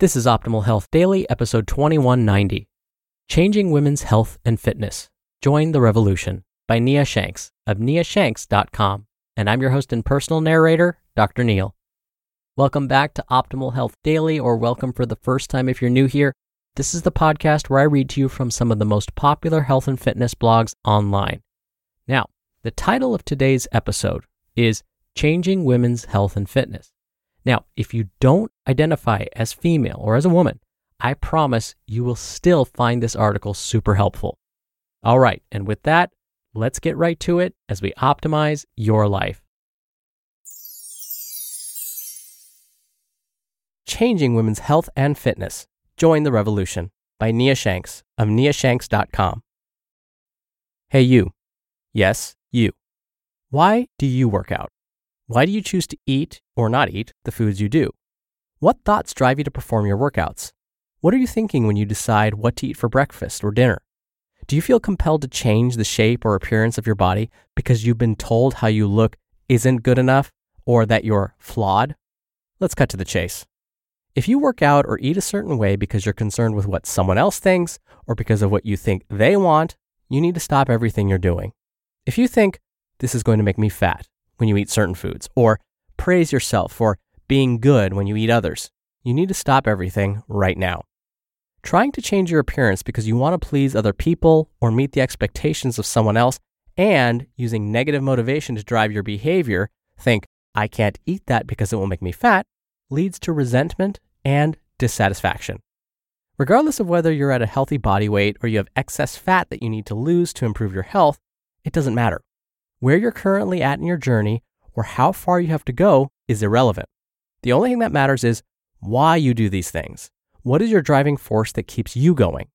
This is Optimal Health Daily, episode 2190 Changing Women's Health and Fitness. Join the Revolution by Nia Shanks of niashanks.com. And I'm your host and personal narrator, Dr. Neal. Welcome back to Optimal Health Daily, or welcome for the first time if you're new here. This is the podcast where I read to you from some of the most popular health and fitness blogs online. Now, the title of today's episode is Changing Women's Health and Fitness. Now, if you don't identify as female or as a woman, I promise you will still find this article super helpful. All right, and with that, let's get right to it as we optimize your life. Changing Women's Health and Fitness. Join the Revolution by Nia Shanks of niashanks.com. Hey, you. Yes, you. Why do you work out? Why do you choose to eat or not eat the foods you do? What thoughts drive you to perform your workouts? What are you thinking when you decide what to eat for breakfast or dinner? Do you feel compelled to change the shape or appearance of your body because you've been told how you look isn't good enough or that you're flawed? Let's cut to the chase. If you work out or eat a certain way because you're concerned with what someone else thinks or because of what you think they want, you need to stop everything you're doing. If you think, this is going to make me fat, when you eat certain foods, or praise yourself for being good when you eat others. You need to stop everything right now. Trying to change your appearance because you want to please other people or meet the expectations of someone else and using negative motivation to drive your behavior, think, I can't eat that because it will make me fat, leads to resentment and dissatisfaction. Regardless of whether you're at a healthy body weight or you have excess fat that you need to lose to improve your health, it doesn't matter. Where you're currently at in your journey or how far you have to go is irrelevant. The only thing that matters is why you do these things. What is your driving force that keeps you going?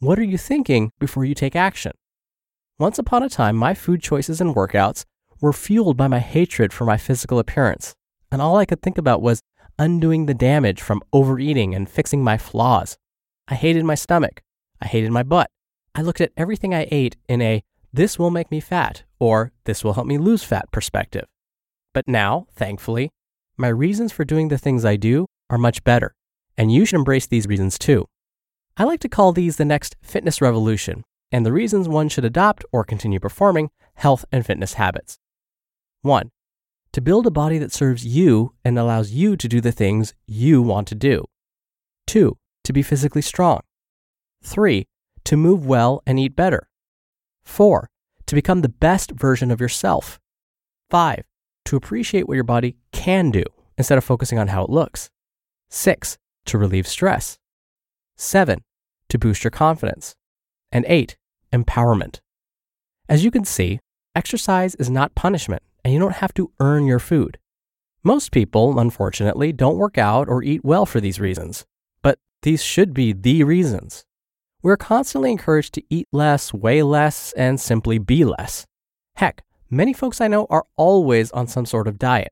What are you thinking before you take action? Once upon a time, my food choices and workouts were fueled by my hatred for my physical appearance, and all I could think about was undoing the damage from overeating and fixing my flaws. I hated my stomach. I hated my butt. I looked at everything I ate in a this will make me fat or this will help me lose fat perspective. But now, thankfully, my reasons for doing the things I do are much better, and you should embrace these reasons too. I like to call these the next fitness revolution and the reasons one should adopt or continue performing health and fitness habits. 1. To build a body that serves you and allows you to do the things you want to do. 2. To be physically strong. 3. To move well and eat better. 4. To become the best version of yourself. 5. To appreciate what your body can do instead of focusing on how it looks. 6. To relieve stress. 7. To boost your confidence. And 8. Empowerment. As you can see, exercise is not punishment and you don't have to earn your food. Most people, unfortunately, don't work out or eat well for these reasons, but these should be the reasons. We're constantly encouraged to eat less, weigh less, and simply be less. Heck, Many folks I know are always on some sort of diet.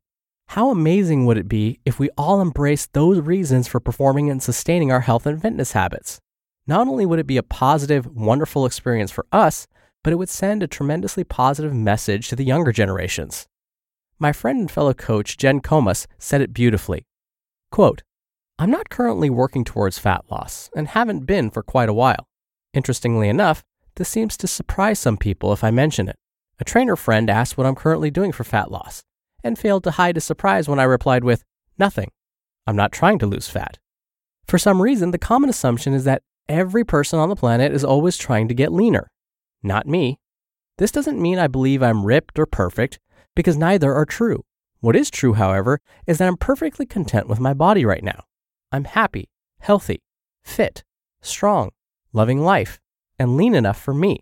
How amazing would it be if we all embraced those reasons for performing and sustaining our health and fitness habits? Not only would it be a positive, wonderful experience for us, but it would send a tremendously positive message to the younger generations. My friend and fellow coach Jen Comas said it beautifully. Quote, I'm not currently working towards fat loss and haven't been for quite a while. Interestingly enough, this seems to surprise some people if I mention it. A trainer friend asked what I'm currently doing for fat loss and failed to hide his surprise when I replied with, Nothing. I'm not trying to lose fat. For some reason, the common assumption is that every person on the planet is always trying to get leaner. Not me. This doesn't mean I believe I'm ripped or perfect, because neither are true. What is true, however, is that I'm perfectly content with my body right now. I'm happy, healthy, fit, strong, loving life, and lean enough for me.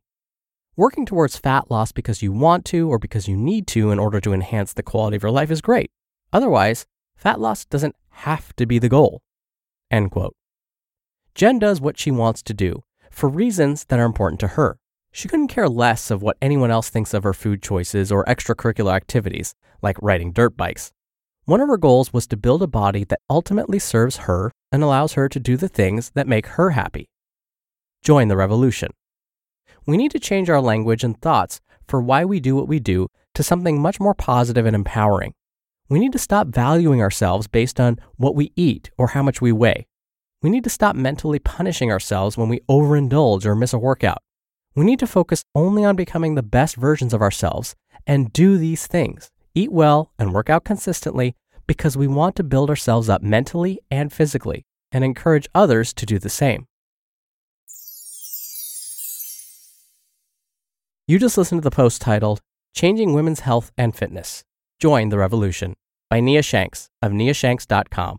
Working towards fat loss because you want to or because you need to in order to enhance the quality of your life is great. Otherwise, fat loss doesn't have to be the goal. End quote. Jen does what she wants to do for reasons that are important to her. She couldn't care less of what anyone else thinks of her food choices or extracurricular activities, like riding dirt bikes. One of her goals was to build a body that ultimately serves her and allows her to do the things that make her happy. Join the revolution we need to change our language and thoughts for why we do what we do to something much more positive and empowering. We need to stop valuing ourselves based on what we eat or how much we weigh. We need to stop mentally punishing ourselves when we overindulge or miss a workout. We need to focus only on becoming the best versions of ourselves and do these things eat well and work out consistently because we want to build ourselves up mentally and physically and encourage others to do the same. You just listened to the post titled Changing Women's Health and Fitness. Join the Revolution by Nia Shanks of niashanks.com.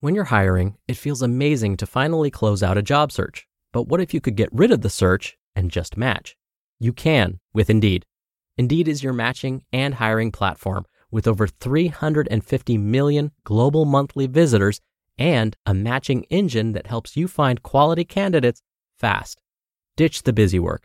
When you're hiring, it feels amazing to finally close out a job search. But what if you could get rid of the search and just match? You can with Indeed. Indeed is your matching and hiring platform with over 350 million global monthly visitors and a matching engine that helps you find quality candidates fast. Ditch the busy work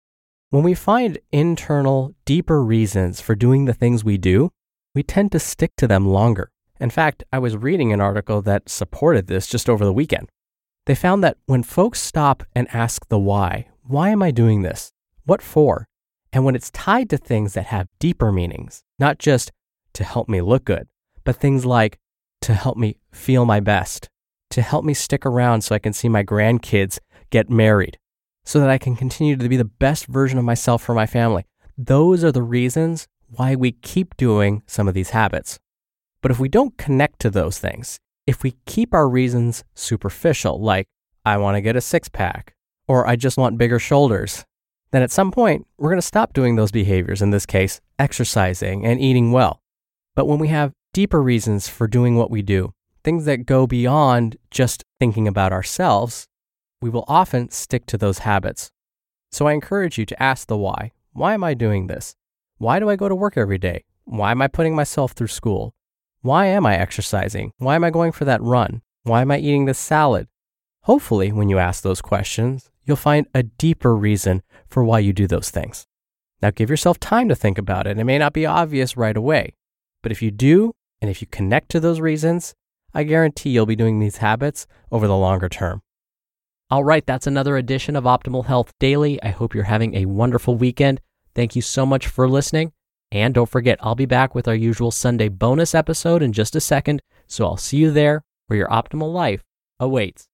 When we find internal, deeper reasons for doing the things we do, we tend to stick to them longer. In fact, I was reading an article that supported this just over the weekend. They found that when folks stop and ask the why, why am I doing this? What for? And when it's tied to things that have deeper meanings, not just to help me look good, but things like to help me feel my best, to help me stick around so I can see my grandkids get married, so that I can continue to be the best version of myself for my family. Those are the reasons why we keep doing some of these habits. But if we don't connect to those things, if we keep our reasons superficial, like I want to get a six pack or I just want bigger shoulders, then at some point we're going to stop doing those behaviors, in this case, exercising and eating well. But when we have deeper reasons for doing what we do, things that go beyond just thinking about ourselves, we will often stick to those habits. So I encourage you to ask the why. Why am I doing this? Why do I go to work every day? Why am I putting myself through school? Why am I exercising? Why am I going for that run? Why am I eating this salad? Hopefully, when you ask those questions, you'll find a deeper reason for why you do those things. Now, give yourself time to think about it. It may not be obvious right away, but if you do, and if you connect to those reasons, I guarantee you'll be doing these habits over the longer term. All right, that's another edition of Optimal Health Daily. I hope you're having a wonderful weekend. Thank you so much for listening. And don't forget, I'll be back with our usual Sunday bonus episode in just a second. So I'll see you there where your optimal life awaits.